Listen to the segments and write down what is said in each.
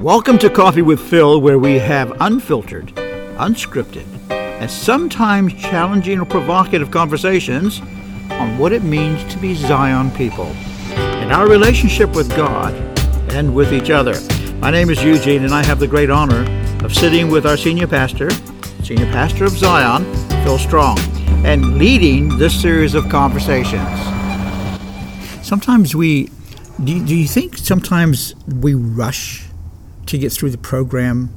Welcome to Coffee with Phil, where we have unfiltered, unscripted, and sometimes challenging or provocative conversations on what it means to be Zion people and our relationship with God and with each other. My name is Eugene, and I have the great honor of sitting with our senior pastor, senior pastor of Zion, Phil Strong, and leading this series of conversations. Sometimes we, do you, think sometimes we rush to get through the program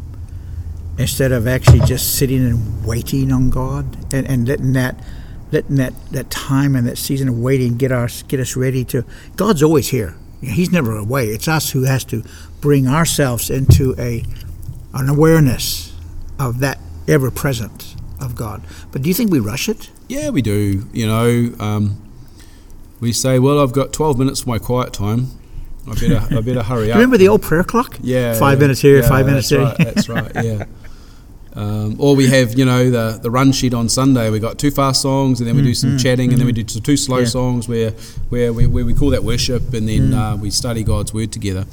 instead of actually just sitting and waiting on God and, and letting that letting that, that time and that season of waiting get us get us ready to God's always here. He's never away. It's us who has to bring ourselves into a an awareness of that ever present of God. But do you think we rush it? Yeah, we do. You know, um, we say, "Well, I've got 12 minutes for my quiet time. I better, I better hurry up." remember the old prayer clock? Yeah, Five yeah, minutes here, yeah, five minutes that's there. Right, that's right. Yeah. Um, or we have, you know, the the run sheet on Sunday. We got two fast songs, and then we do some chatting, and then we do two slow Mm-hmm. Yeah. songs where where we, where we call that worship, and then Mm. uh, we study God's word together.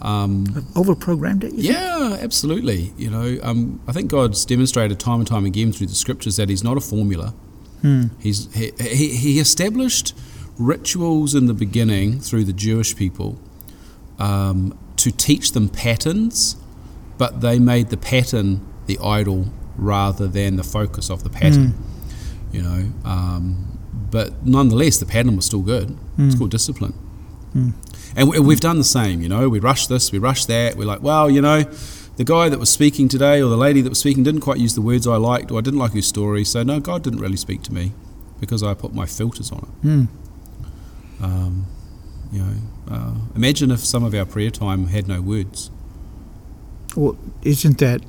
Um, Over programmed it? you think? yeah, absolutely. You know, um, I think God's demonstrated time and time again through the scriptures that He's not a formula. Hmm. He's he, he, he established rituals in the beginning through the Jewish people um, to teach them patterns, but they made the pattern the idol rather than the focus of the pattern. You know, um, but nonetheless, the pattern was still good. It's called discipline. And we- we've done the same, you know. We rush this, we rush that. We're like, well, you know, the guy that was speaking today or the lady that was speaking didn't quite use the words I liked or I didn't like his story. So, no, God didn't really speak to me because I put my filters on it. Um, you know, uh, imagine if some of our prayer time had no words. Well, isn't that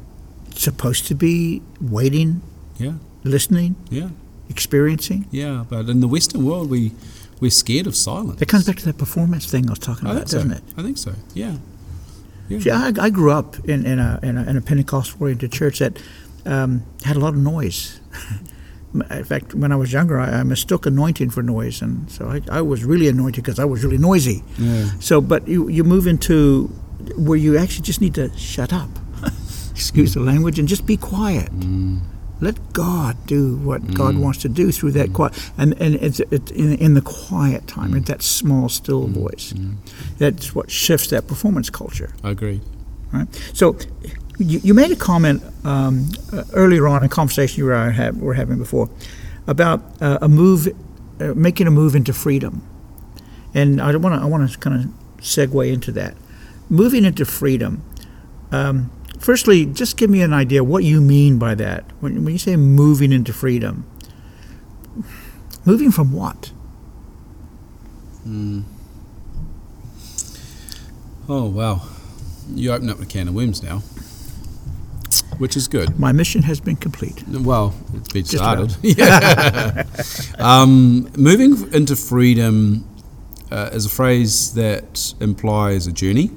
supposed to be waiting, Yeah, listening, yeah, experiencing? yeah. But in the Western world, we, we're scared of silence. That comes back to that performance thing I was talking I about, doesn't it? I think so, yeah. yeah. See, I, I grew up in, in, a, in, a, in a Pentecostal oriented church that um, had a lot of noise. In fact, when I was younger, I, I mistook anointing for noise, and so I, I was really anointed because I was really noisy. yeah. So, but you, you move into where you actually just need to shut up, excuse the language, and just be quiet. Mm. Let God do what God mm. wants to do through that quiet, and and it's it, in, in the quiet time, in mm. that small, still voice. That's what shifts that performance culture. I agree. Right. So, you, you made a comment um, uh, earlier on in a conversation you and I were having before about uh, a move, uh, making a move into freedom, and I want to I want to kind of segue into that. Moving into freedom. Um, firstly, just give me an idea what you mean by that when, when you say moving into freedom. Moving from what? Oh, wow. You open up a can of worms now, which is good. My mission has been complete. Well, it's been Just started. Yeah. um, moving into freedom uh, is a phrase that implies a journey.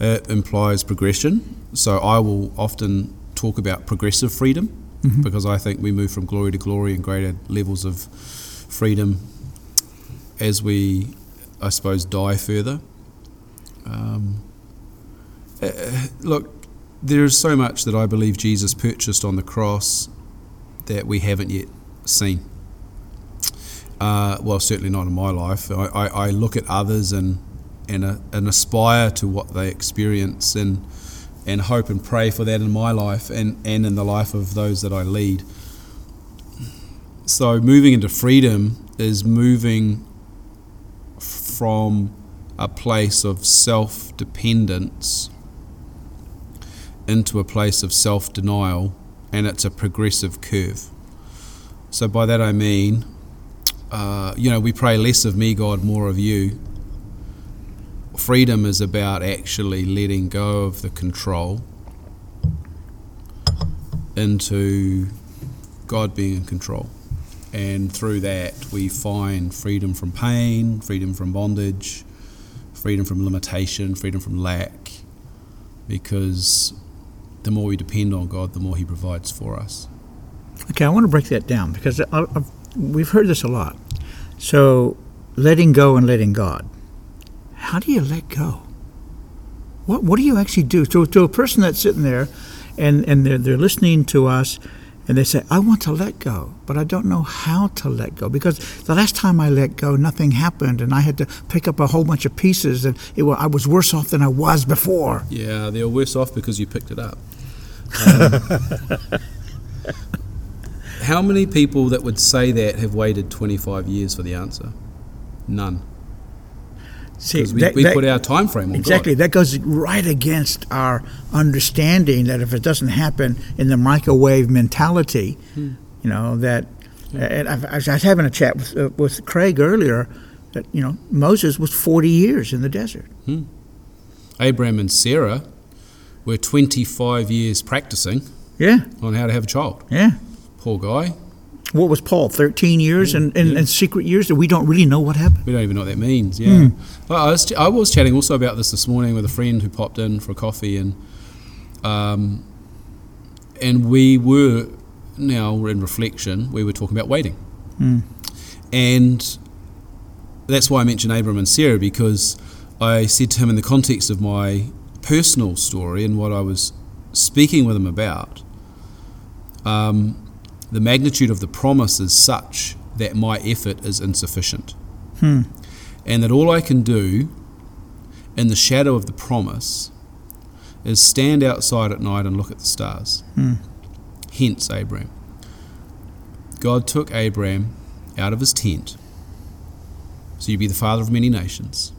It implies progression. So I will often talk about progressive freedom because I think we move from glory to glory and greater levels of freedom as we, I suppose, die further. Um, uh, look, there is so much that I believe Jesus purchased on the cross that we haven't yet seen. Uh, well, certainly not in my life. I, I, I look at others and and, uh, and aspire to what they experience and and hope and pray for that in my life and, and in the life of those that I lead. So moving into freedom is moving from a place of self dependence into a place of self denial, and it's a progressive curve. So, by that I mean, uh, you know, we pray less of me, God, more of you. Freedom is about actually letting go of the control into God being in control. And through that, we find freedom from pain, freedom from bondage, freedom from limitation, freedom from lack, because the more we depend on God, the more He provides for us. Okay, I want to break that down because I, I've, we've heard this a lot. So, letting go and letting God. How do you let go? What, what do you actually do? To, to a person that's sitting there and, and they're, they're listening to us and they say, I want to let go, but I don't know how to let go because the last time I let go, nothing happened and I had to pick up a whole bunch of pieces and it, I was worse off than I was before. Yeah, they're worse off because you picked it up. Um, how many people that would say that have waited 25 years for the answer? None. See, Because we, that- we that- put our time frame on Exactly. God. That goes right against our understanding that if it doesn't happen in the microwave mentality, Hmm. you know, that. And I, I was having a chat with, uh, with Craig earlier that, you know, Moses was 40 years in the desert. Abraham and Sarah were 25 years practicing Yeah, on how to have a child. yeah. Poor guy. What was Paul? 13 years and, and, and secret years that we don't really know what happened? We don't even know what that means. Yeah. Well, I, was, I was chatting also about this this morning with a friend who popped in for a coffee, and um, and we were now we're in reflection. We were talking about waiting, and that's why I mentioned Abram and Sarah because I said to him in the context of my personal story and what I was speaking with him about. Um, the magnitude of the promise is such that my effort is insufficient hmm. and that all I can do in the shadow of the promise is stand outside at night and look at the stars. Hmm. Hence, Abraham. God took Abraham out of his tent, so you'd be the father of many nations.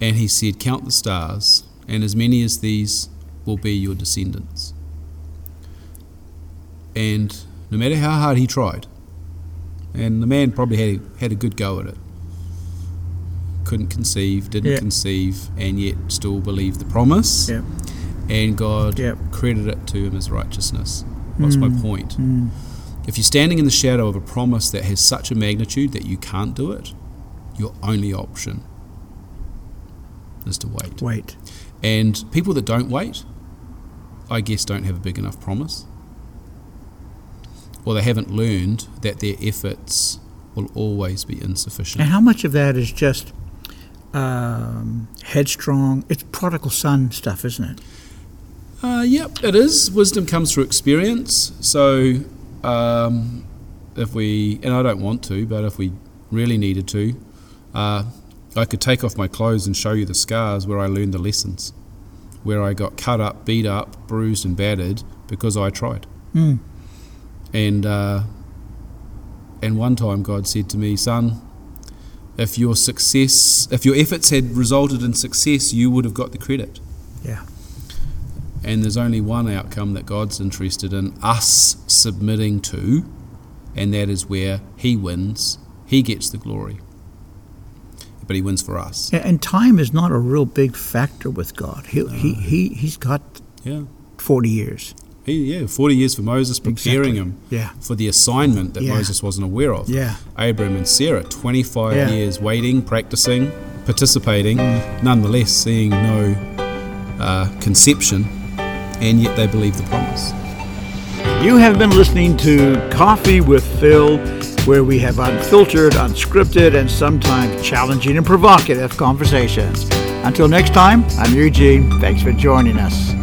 And he said, Count the stars, and as many as these will be your descendants. And no matter how hard he tried, and the man probably had had a good go at it. Couldn't conceive, didn't Yeah. conceive, and yet still believed the promise. Yeah. And God Yep. credited it to him as righteousness. What's my Mm. point? If you're standing in the shadow of a promise that has such a magnitude that you can't do it, your only option is to wait. Wait. And people that don't wait, I guess, don't have a big enough promise. Or they haven't learned that their efforts will always be insufficient. And how much of that is just um, headstrong? It's prodigal son stuff, isn't it? Uh, yep, it is. Wisdom comes through experience. So, um, if we, and I don't want to, but if we really needed to, uh, I could take off my clothes and show you the scars where I learned the lessons, where I got cut up, beat up, bruised, and battered because I tried. Mm. And uh, and one time God said to me, "Son, if your success, if your efforts had resulted in success, you would have got the credit." Yeah. And there's only one outcome that God's interested in us submitting to, and that is where He wins. He gets the glory. But He wins for us. And time is not a real big factor with God. He, he, he, he's got Yeah. 40 years. He, yeah, 40 years for Moses, preparing Exactly. him Yeah. for the assignment that Yeah. Moses wasn't aware of. Yeah. Abraham and Sarah, 25 Yeah. years waiting, practicing, participating, Mm. nonetheless seeing no uh, conception, and yet they believe the promise. You have been listening to Coffee with Phil, where we have unfiltered, unscripted, and sometimes challenging and provocative conversations. Until next time, I'm Eugene. Thanks for joining us.